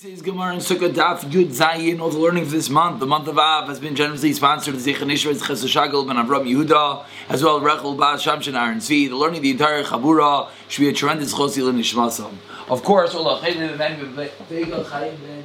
This is Gemara and Sukkah Daf Yud Zayin. All the learning for this month, the month of Av, has been generously sponsored by Zechan Ishvaz Chesed ben Avram Yehuda, as well as Rechel Bas Shamshin Aaron Zvi. The learning of the entire Chabura should be a tremendous chosil in Nishmasam. Of course, Allah Chayim Ben Vega Chayim Ben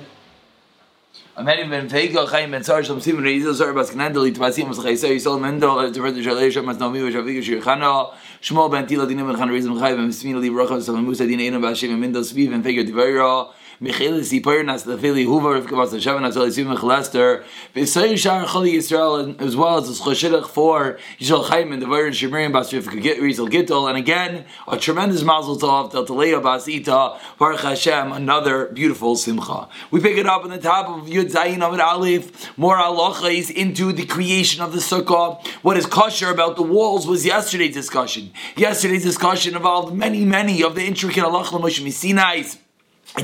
Ameni ben Sar Simon Reizah Zar Bas Knendel Itvasim Mas Chayisa Yisrael Mendel Tevert Shalei Shem Mas Nomi Vashaviga Shirchana Shmuel Ben Tila Dinim Ben Chan Reizah Chayim Ben Smin Ali Bracha Salam Musa Din Einam Vashem Mendel Sviv Ben Vega Tivera Michael Sipur Nas the Fili Hoover of Kavas Hashem Nas Ali Simon Chalester V'Sayir Shar Chali Yisrael as well as the Choshidach for Yisrael Chayim and the Varan Shemirim Bas Rizal Gittel and again a tremendous mazel tov Del Talea Bas Ita Baruch Hashem another beautiful simcha. We pick it up on the top of Yud Zayin Amid Aleph more halachas into the creation of the sukkah. What is kosher about the walls was yesterday's discussion. Yesterday's discussion involved many many of the intricate halachah Moshe Sinai's and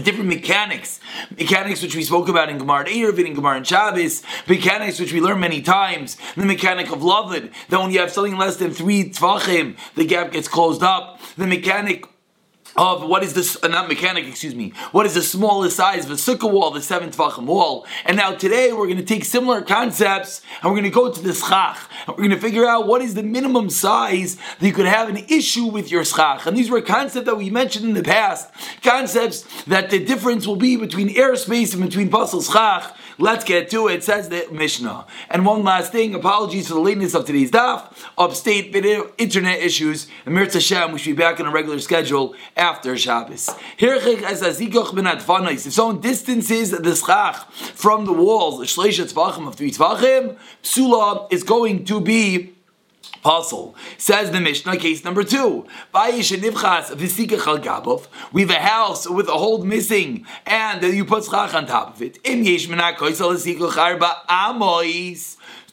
different mechanics, mechanics which we spoke about in Gemara Eruvin, in Gemara and Shabbos, mechanics which we learned many times, the mechanic of Lavid, that when you have something less than three tvachim, the gap gets closed up, the mechanic of what is this, uh, not mechanic, excuse me, what is the smallest size of a sukkah wall, the seventh tvachim wall. And now today we're going to take similar concepts and we're going to go to the schach and we're going to figure out what is the minimum size that you could have an issue with your schach. And these were concepts that we mentioned in the past, concepts that the difference will be between airspace and between puzzle schach. Let's get to it, says the Mishnah. And one last thing, apologies for the lateness of today's daf, upstate video, internet issues, and Mirz Hashem, we should be back on a regular schedule after Shabbos. If someone distances the schach from the walls, of three tzvachim, psula is going to be Puzzle. Says the Mishnah, case number two. We have a house with a hole missing, and you put schach on top of it.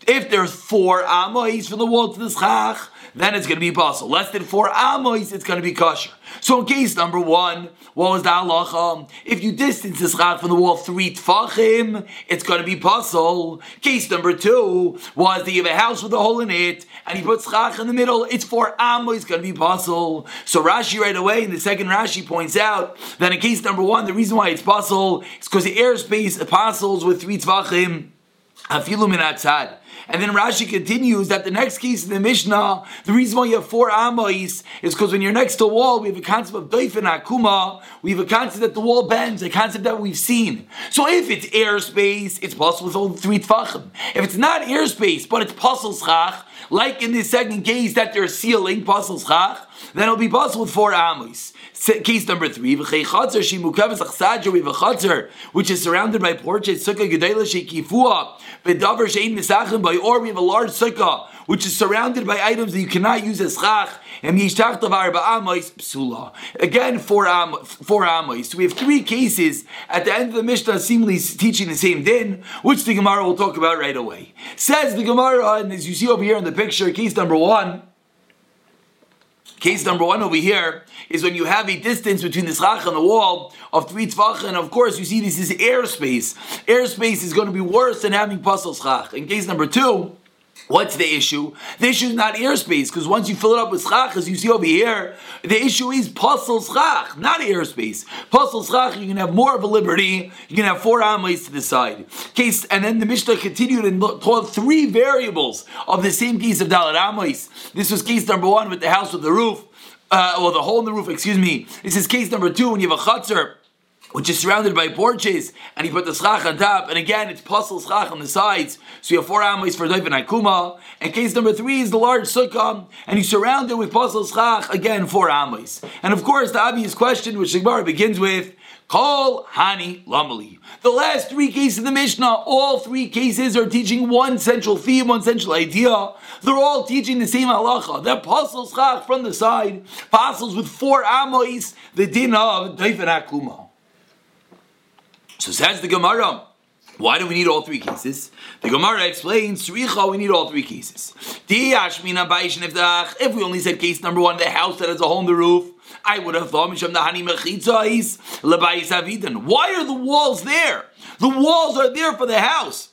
If there's four amois from the wall to the schach, then it's going to be puzzle. Less than four amois, it's going to be kosher. So in case number one, what was the halacha? If you distance the schach from the wall three tfachim, it's going to be puzzle. Case number two was that you have a house with a hole in it, and you put schach in the middle, it's four amois, it's going to be puzzle. So Rashi right away, in the second Rashi points out that in case number one, the reason why it's puzzle is because the airspace apostles with three tfachim, afilu min and then Rashi continues that the next case in the Mishnah, the reason why you have four amois is because when you're next to a wall, we have a concept of doif and akuma, we have a concept that the wall bends, a concept that we've seen. So if it's airspace, it's possible with only three tfachim. If it's not airspace, but it's puzzle schach, like in the second case that they're sealing puzzle schach, then it'll be possible with four amois. Case number three, which is surrounded by porches, sukkah gedela shekifua, bedavar by, or we have a large sukkah which is surrounded by items that you cannot use as chach. Again, four am four amois. So we have three cases at the end of the Mishnah, seemingly teaching the same din, which the Gemara will talk about right away. Says the Gemara, and as you see over here in the picture, case number one. Case number one over here is when you have a distance between the schach and the wall of three tvach, and of course you see this is airspace. Airspace is going to be worse than having puzzle schach. In case number two, What's the issue? The issue is not airspace, because once you fill it up with schach, as you see over here, the issue is puzzle schach, not airspace. Puzzle schach, you can have more of a liberty, you can have four amois to the side. Case, and then the Mishnah continued and taught three variables of the same case of Dalit amois. This was case number one with the house with the roof, uh, well, the hole in the roof, excuse me. This is case number two when you have a chutzner which is surrounded by porches, and he put the schach on top, and again it's puzzle schach on the sides. So you have four amois for Doif and Akuma. And case number three is the large sukkah, and you surrounded with puzzle schach, again four amois. And of course, the obvious question, which Shigbar begins with, Call Hani Lamali. The last three cases in the Mishnah, all three cases are teaching one central theme, one central idea. They're all teaching the same halacha. They're schach from the side, puzzles with four amois, the din of Doif and Akuma. So says the Gemara. Why do we need all three cases? The Gemara explains, Sricha, we need all three cases. If we only said case number one, the house that has a hole in the roof, I would have thought. Why are the walls there? The walls are there for the house.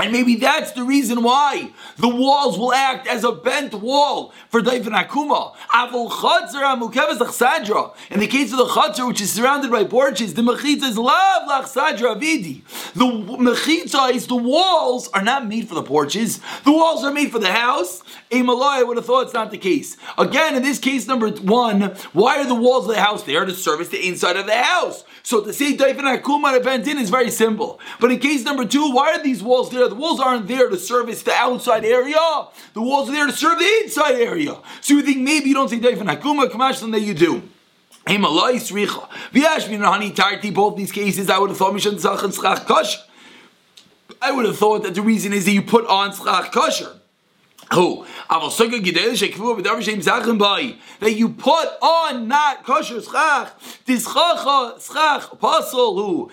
And maybe that's the reason why the walls will act as a bent wall for Daifin Akuma. In the case of the Chatzar, which is surrounded by porches, the Mechitza is Lav Lachsadra Avidi. The Mechitza is the walls are not made for the porches, the walls are made for the house. A Malay would have thought it's not the case. Again, in this case number one, why are the walls of the house there to service the inside of the house? So to say Daifin Akuma to bent in is very simple. But in case number two, why are these walls there? The walls aren't there to service the outside area. The walls are there to serve the inside area. So you think maybe you don't say Daifin Akuma, Kamashlan that you do. Both these cases, I would have thought Mishan I would have thought that the reason is that you put on Tzchach Kosher. Who? That you put on not kosher schach, this schach pasol who.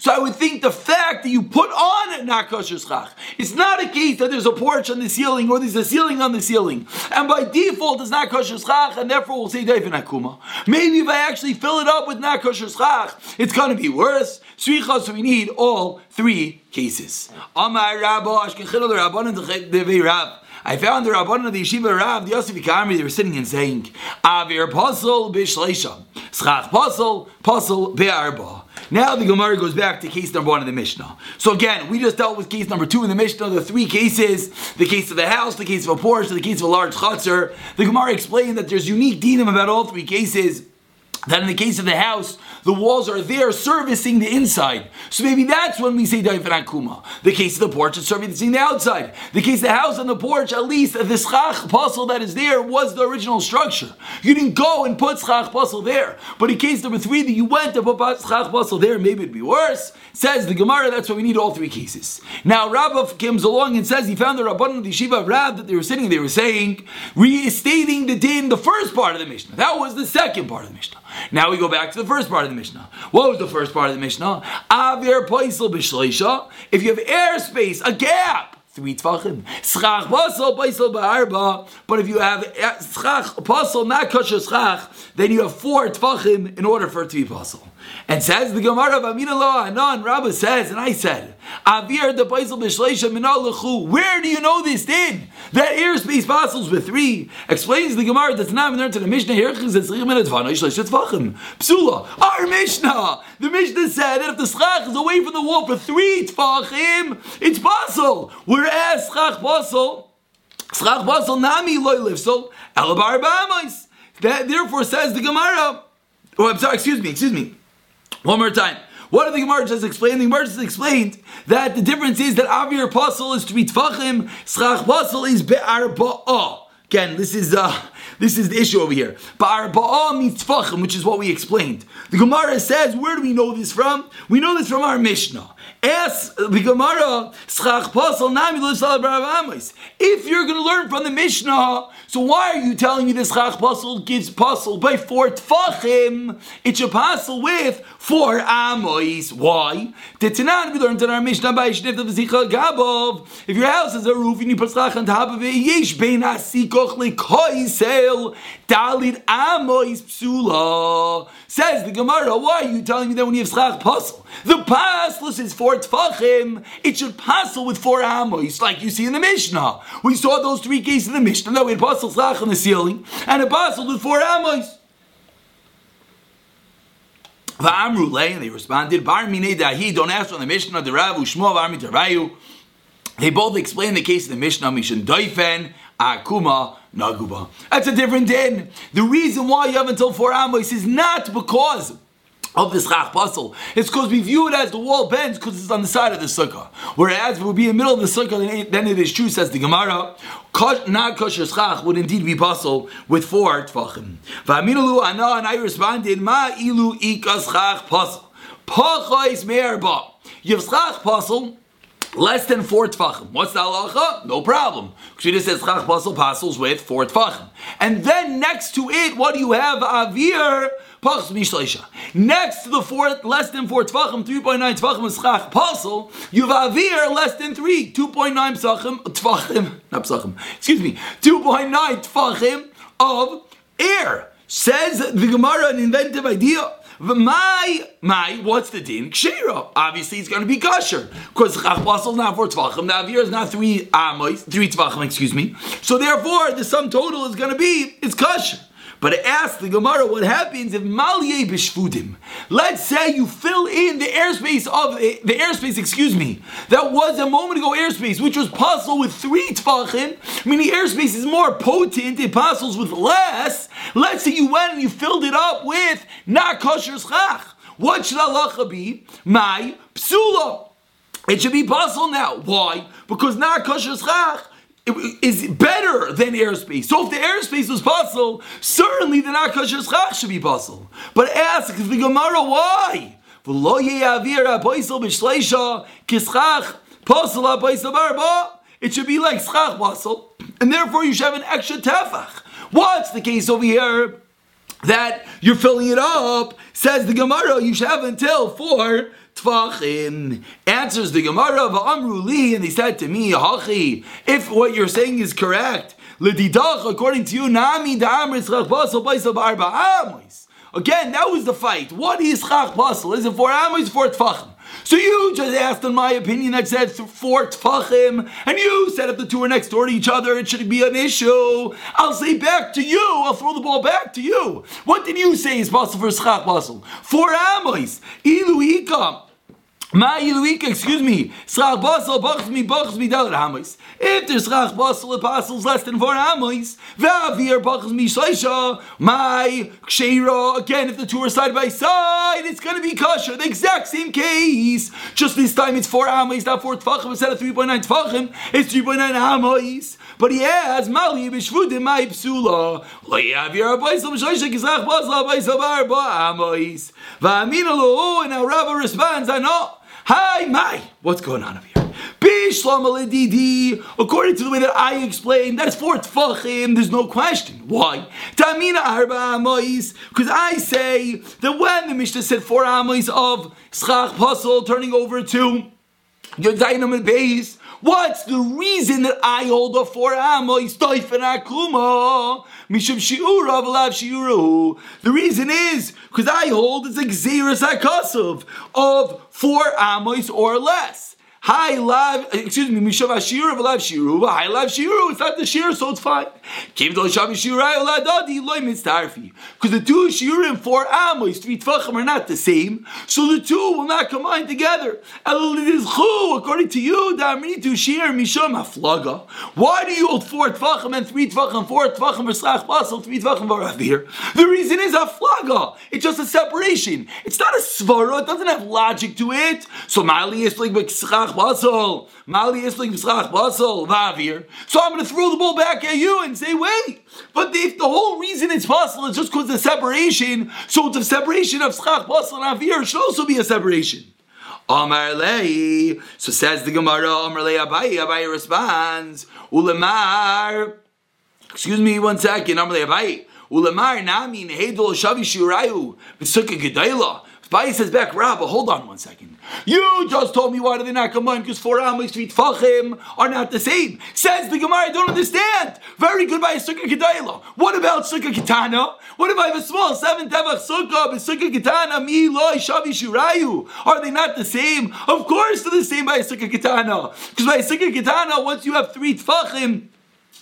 So I would think the fact that you put on not kosher schach, it's not a case that there's a porch on the ceiling or there's a ceiling on the ceiling, and by default it's not kosher schach, and therefore we'll say David Akuma. Maybe if I actually fill it up with not kosher schach, it's going to be worse. So we need all three cases. I found the Rabbanan of the Yeshiva Rav, the Yosef Ikarmi, they were sitting and saying, Avir Pasal Bishleisha, Schach Pasal, Pasal Be'arba. Now the Gemara goes back to case number one in the Mishnah. So again, we just dealt with case number two in the Mishnah, the three cases, the case of the house, the case of a porch, the case of a large chutzner. The Gemara explained that there's unique dinim about all three cases that in the case of the house, the walls are there servicing the inside. So maybe that's when we say Daifan Kuma. The case of the porch is servicing the outside. The case of the house and the porch, at least the schach puzzle that is there was the original structure. You didn't go and put schach puzzle there. But in case number three, that you went to put schach puzzle there, maybe it'd be worse. Says the Gemara, that's why we need all three cases. Now, Rabbi comes along and says he found the Rabban of the Yeshiva Rab that they were sitting, they were saying, restating the din, the first part of the Mishnah. That was the second part of the Mishnah. Now we go back to the first part of the Mishnah. What was the first part of the Mishnah? Avir poisel b'shleisha. If you have airspace, a gap, three tvachim. Schach pasel poisel ba'arba. But if you have eh, schach pasel not kosher schach, then you have four tvachim in order for it to be pasel. And says the Gemara of Amina Lo Anan, Rabbah says, and I said, Avir the Paisel Bishleisha Minalachu. Where do you know this din? That airspace fossils with three. Explains the Gemara that's not in there to the Mishnah here. Psula. Our Mishnah. The Mishnah said that if the schach is away from the wall for three tfachim, it's possible. Whereas schach possible, schach possible nami loy lifsel, elabar. That therefore says the Gemara. Oh, I'm sorry, excuse me, excuse me. One more time. What did the Gemara just explain? The Gemara just explained that the difference is that Avir Puzzle is to be Tfachim, Schach Puzzle is Be'arba'ah. Again, this is uh, this is the issue over here. Ba'arba'ah means Tfachim, which is what we explained. The Gemara says, where do we know this from? We know this from our Mishnah. If you're going to learn from the Mishnah, so why are you telling me this Chach Pasal gives Pasal by four Tfachim? It should Pasal with four Amois. Why? We learned in our Mishnah by Shnif of Gabov. If your house has a roof and you put Chach on top of it, Yesh Bein Asikoch Lekoisel, Dalit Amois Psula. Says the Gemara, why are you telling me that when you have Schach Pasal? The Paslus is four Tfachim. It should Pasal with four amos, like you see in the Mishnah. We saw those three cases in the Mishnah that we had Pasal Schach on the ceiling, and a Pasal with four Amois. Va'amru and they responded, Bar minei dahi, don't ask on the Mishnah, the Rav, Ushmo, Varmi Tarayu. They both explain the case of the Mishnah, Mishan Doifen, Akuma, Naguba. That's a different din. The reason why you have until four Amos is not because of this chach puzzle. It's because we view it as the wall bends because it's on the side of the sukkah. Whereas if it would be in the middle of the sukkah, then it is true, says the Gemara, not kosher schach would indeed be puzzle with four tfachim. V'aminalu ana, and I responded, ma ilu ikas chach puzzle. Pachais me'erba. You have schach puzzle, less than four tfachim. What's the halacha? No problem. Because says chach puzzle puzzles with four tfachim. And then next to it, what do you have? Avir Next to the fourth, less than four tvachim, 3.9 tvachim is chach puzzle, you have avir less than three, 2.9 psachim, tvachim, not psachim, excuse me, 2.9 tvachim of air. Says the Gemara, an inventive idea. My, my, what's the din? Kshira. Obviously, it's going to be kosher. Because Chach is not four tvachim. The Avir is not three amois, three tvachim, excuse me. So therefore, the sum total is going to be, it's kosher. But ask the Gemara what happens if Malye b'shvudim. Let's say you fill in the airspace of eh, the airspace, excuse me, that was a moment ago airspace, which was possible with three tfachim, meaning airspace is more potent, it passes with less. Let's say you went and you filled it up with not kosher schach. What should Allah be? My psula. It should be puzzle now. Why? Because not kosher schach is better than airspace. So if the airspace was possible, certainly the Nakasher Schach should be possible. But ask the Gemara why? It should be like schach basel, and therefore you should have an extra tefach. What's the case over here? That you're filling it up, says the Gemara, you should have until four Tvachim answers the Gemara of Amruli, and he said to me, Hachi, if what you're saying is correct, L'didach, according to you, Nami. Again, that was the fight. What is chach basel? Is it four amos, four tvachim? So you just asked in my opinion that said four tfachim, and you said if the two are next door to each other, it should be an issue. I'll say back to you. I'll throw the ball back to you. What did you say is possible for schach basel? Four amos. Ilu ikam. Ma Yiluika, excuse me, Srach Basel, Bachs mi, Bachs mi, Dalit Hamois. If there's Srach Basel, passes less than four Hamois, Vavir, Bachs mi, Shleisha, my Ksheira, again, if the two are side by side, it's gonna be kosher, the exact same case. Just this time it's four Hamois, not four Tfachim, instead of 3.9 Tfachim, it's 3.9 Hamois. But he has Mali b'shvudim my psula. Lo yavir abaisel b'shoyshe kizrach basel abaisel barba amois. Va'amina lo and now Rava responds, I know. Hi, my, what's going on over here? According to the way that I explained, that's for tfachim, there's no question. Why? Because I say that when the Mishnah said four amois of schach puzzle turning over to your dynamite base, What's the reason that I hold a four shiuru. The reason is because I hold it's like zeros akasov of four amois or less. High uh, lav, excuse me, mishav ashir of lav shiru, high lav shiru, it's not the shir, so it's fine. Kim do shav shirai oladadi loy mitzarfi. Because the two shiurim, four amos, three tvachim are not the same, so the two will not combine together. According to you, damri to shir misham aflaga. Why do you hold four tvachim and three tvachim, four tvachim v'slach basel, three tvachim v'ravir? The reason is a aflaga. It's just a separation. It's not a svara. It doesn't have logic to it. So mali is like Misrach Basel, Mali Isling Misrach Basel, Vavir. So I'm going to throw the ball back at you and say, wait, but if the whole reason it's possible is just because of the separation, so the separation of Schach Basel and Avir should also be a separation. Amar Lei. So says the Gemara, Amar Lei Abayi. Abayi responds, Ulamar. Excuse me one second. Amar Lei Abayi. Ulamar nami nehedol shavi shirayu. B'sukkah gedayla. Abayi says back, Rabba, hold on one second. You just told me why do they not combine? Because four Amos feet Fachim are not the same. Says the Gemara, I don't understand. Very good by Sukkah Kedayla. What about Sukkah Kitana? What if I have a small seven Tevach Sukkah, but Sukkah Kitana, Mi Loi Shavi Shurayu? Are they not the same? Of course they're the same by Sukkah Kitana. Because by Sukkah Kitana, once you have three Tfachim,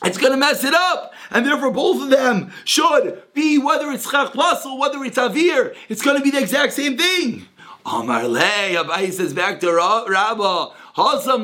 it's going to mess it up. And therefore, both of them should be, whether it's Chach whether it's Avir, it's going to be the exact same thing. Amar Le, Abai says back to Rabbah, What's the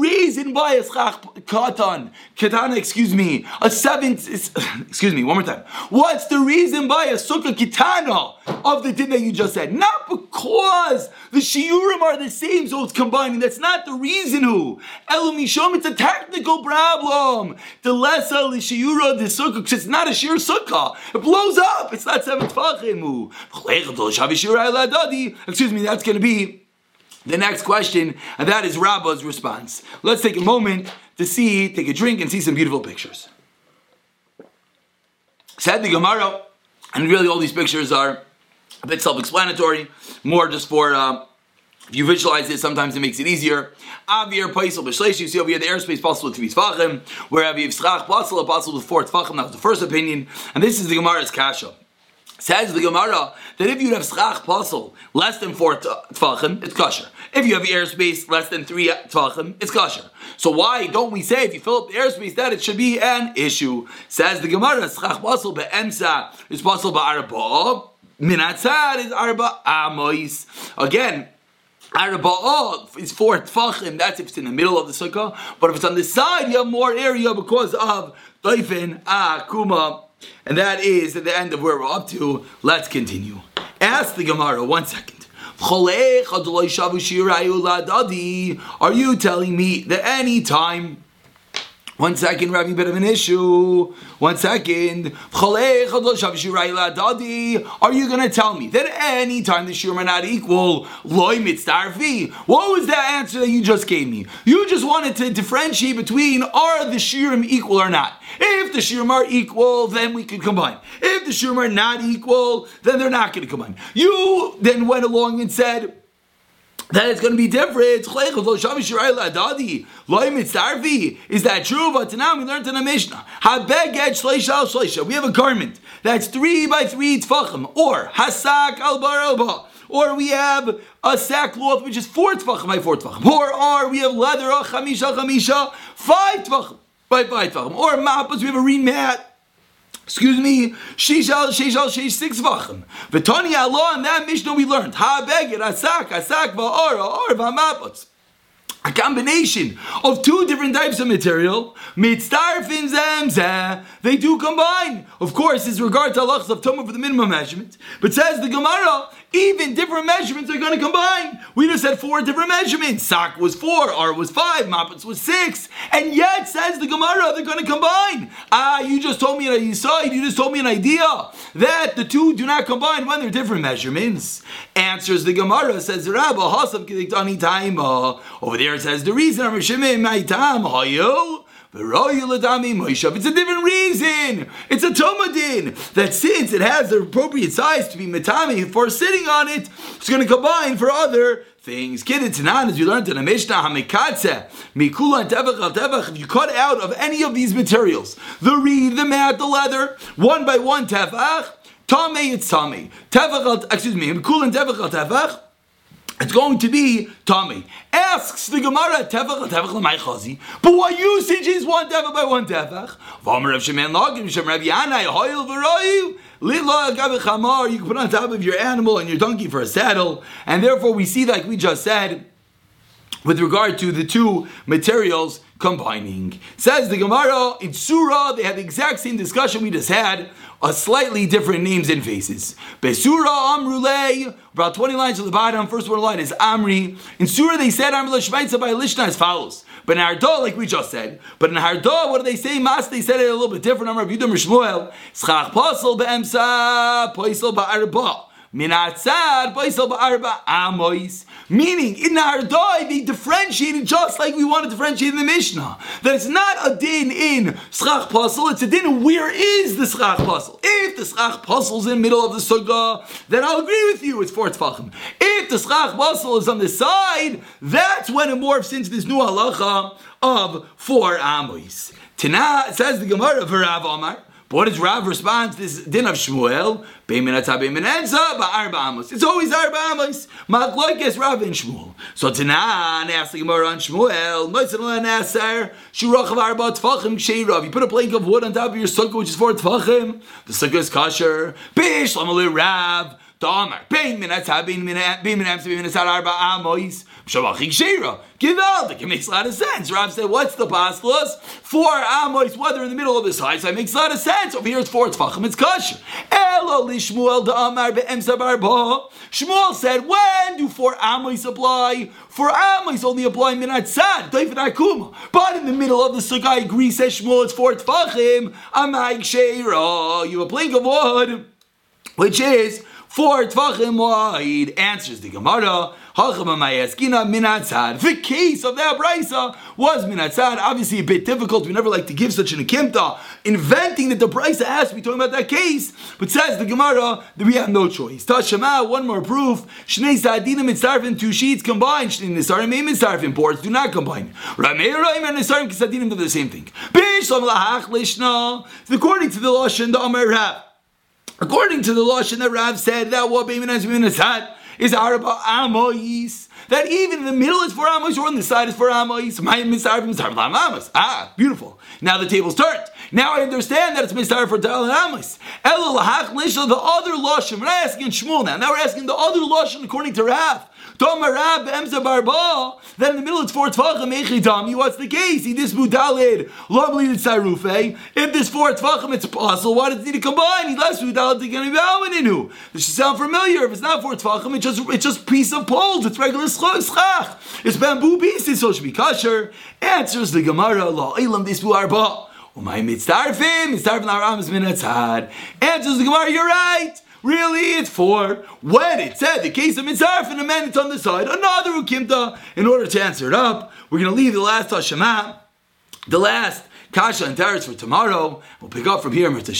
reason why a schach katan, katana, excuse me, a seventh, excuse me, one more time. What's the reason why a sukkah kitana of the din that you just said? Not because the shiurim are the same, so it's combining. That's not the reason who. Elumishom, it's a technical problem. The lesser the shiura the sukkah, it's not a shir sukkah. It blows up. It's not seven tfachimu. Excuse me, that's going to be be the next question, and that is Rabba's response. Let's take a moment to see, take a drink, and see some beautiful pictures. Said the Gemara, and really all these pictures are a bit self-explanatory, more just for. Uh, if you visualize it, sometimes it makes it easier. Avir Paisel B'Shleish, you see over here the airspace possible to Tvachim, where Aviv Schach Paisel, possible with four Tvachim, that was the first opinion, and this is the Gemara's Kasha. Says the Gemara that if you have schach puzzle less than four tfachim, it's kosher. If you have airspace less than three tfachim, it's kosher. So why don't we say if you fill up the airspace that it should be an issue? Says the Gemara, schach puzzle be'emsa is puzzle ba'arba, minatzad is arba amois. Again, Arba'ah is four tfachim. That's if it's in the middle of the sukkah. But if it's on the side, you have more area because of doifin akuma and that is at the end of where we're up to. Let's continue. Ask the Gemara, one second. Are you telling me that any time one second, a bit of an issue. One second. Are you going to tell me that any time the shirim are not equal, loy mitzdarfi? What was that answer that you just gave me? You just wanted to differentiate between are the shirim equal or not. If the shirim are equal, then we can combine. If the shirim are not equal, then they're not going to combine. You then went along and said, that it's going to be different. Is that true? But now we learned in the Mishnah. We have a garment that's three by three tfachim, or hasak al baroba. Or we have a sackcloth which is four tfachim by four tfachim. Or, we have leather, oh, chamisha chamisha, five tfachim by five tfachim. Or mappas, we have a reed mat Excuse me, Shishal, Shishal, Shish, six vachim. V'toni Allah, and that Mishnah we learned. Ha beged, asak, asak, va'or, or, va'mapotz a combination of two different types of material, mitzdarfin zemzeh, they do combine. Of course, it's regard to halachas of tumah for the minimum measurement. But says the Gemara, even different measurements are going to combine. We just had four different measurements. Sock was four, R was five, Mapitz was six. And yet, says the Gemara, they're going to combine. Ah, you just told me an idea. You just told me an idea that the two do not combine when they're different measurements. Answers the Gemara, says the Taima. Over there it says the reason I'm Hayo. It's a different reason. It's a tomadin that since it has the appropriate size to be metami for sitting on it, it's going to combine for other things. Tanan, as you learned in the Mishnah, Hamikatze, Mikula and Tevach al Tevach, if you cut out of any of these materials, the reed, the mat, the leather, one by one Tevach, Tame, it's Tame. Tevach excuse me, Mikula and Tevach al Tevach, it's going to be Tommy. Asks the Gemara, Tefach Tefach l'may chazi. But what usage is one Tefach by one Tefach? V'amar Rav Shemen Logim, Shem Rav Yanai, Hoyel v'royu. Lila agabe chamar, you can put on top of your animal and your donkey for a saddle. And therefore we see, like we just said, with regard to the two materials combining. Says the Gemara, in Surah, they had the exact same discussion we just had a slightly different names and faces. Besura Amrule, about 20 lines to the bottom, first one line is Amri. In Surah they said Amrule Shmaitza by Lishna as follows. But in Hardah, like we just said, but in Hardah, what do they say? Mas, they said it a little bit different. Amr Yudam Shmuel, Schach Pasel Be'emsa, Poisel Ba'arba. Amois. Meaning, in the Hardai, they differentiated just like we want to differentiate in the Mishnah. That it's not a din in Schach Puzzle, it's a din where is the Schach Puzzle. If the Schach Puzzle is in the middle of the Sukkah, then I'll agree with you, it's for Tfachim. If the Schach Puzzle is on the side, that's when it morphs into this new halacha of four Amois. Tana says the Gemara of Rav Omar. What does Rav respond to this din of Shmuel? It's always arba amos. Magloikes Rav and Shmuel. So Tanan asks the Gemara on Shmuel. You put a plank of wood on top of your sukkah, which is for tfachim. The sukkah is kosher. Bish lamali Rav. Damar. Bein min min bein min amsa bein min atzar arba amos. Shavachik Shira. Out. It makes a lot of sense. Rav said, what's the paslas? Four amois, whether in the middle of this high side, makes a lot of sense. Over here it's four tfachim, it's kasher. Elo li Shmuel da amar be'emsa barba. Shmuel said, when do four amois apply? Four amois only apply minat sad, doifin akuma. But in the middle of the sukkah, I agree, says Shmuel, it's four tfachim. Amag Shira. You have a plank of wood, which is four tvachim wide. Answers the Gemara. The case of that brisa was minatzad. Obviously, a bit difficult. We never like to give such an akimta, inventing that the brisa has to be talking about that case. But says the Gemara that we have no choice. Tashema, one more proof. Shnei sadinim mitzarfin, two sheets combined. Shnei nisarim mitzarfin boards do not combine. Rameir and nisarim kisadinim do the same thing. According to the Lashon, the Amar Rav. According to the Lashon that Rav said, that what is Arba Amois. That even in the middle is for Amos or on the side is for Amos. Ah, beautiful. Now the table's turned. Now I understand that it's Mistar for Dal and Amos. Elul the other Lashon. We're not asking Shmuel now. Now we're asking the other Lashon according to Rav. Then in the middle it's four tvachim echidami. What's the case? He this budalid lovely tzarufe. If this four tvachim it's possible, why does it need to combine? He left budalid to a This should sound familiar. If it's not four tvachim, it's just it's just piece of poles. It's regular schach. It's bamboo pieces, so it should be kosher. Answers the Gemara. La ilam this bu arba. Umay mitzdarfim, mitzdarfim aram minatzad. Answers the Gemara. You're right. Really, it's for When it said the case of mitzarf and a man, it's on the side. Another ukimta. In order to answer it up, we're going to leave the last Hashemah, the last Kasha and Teretz for tomorrow. We'll pick up from here, Mr.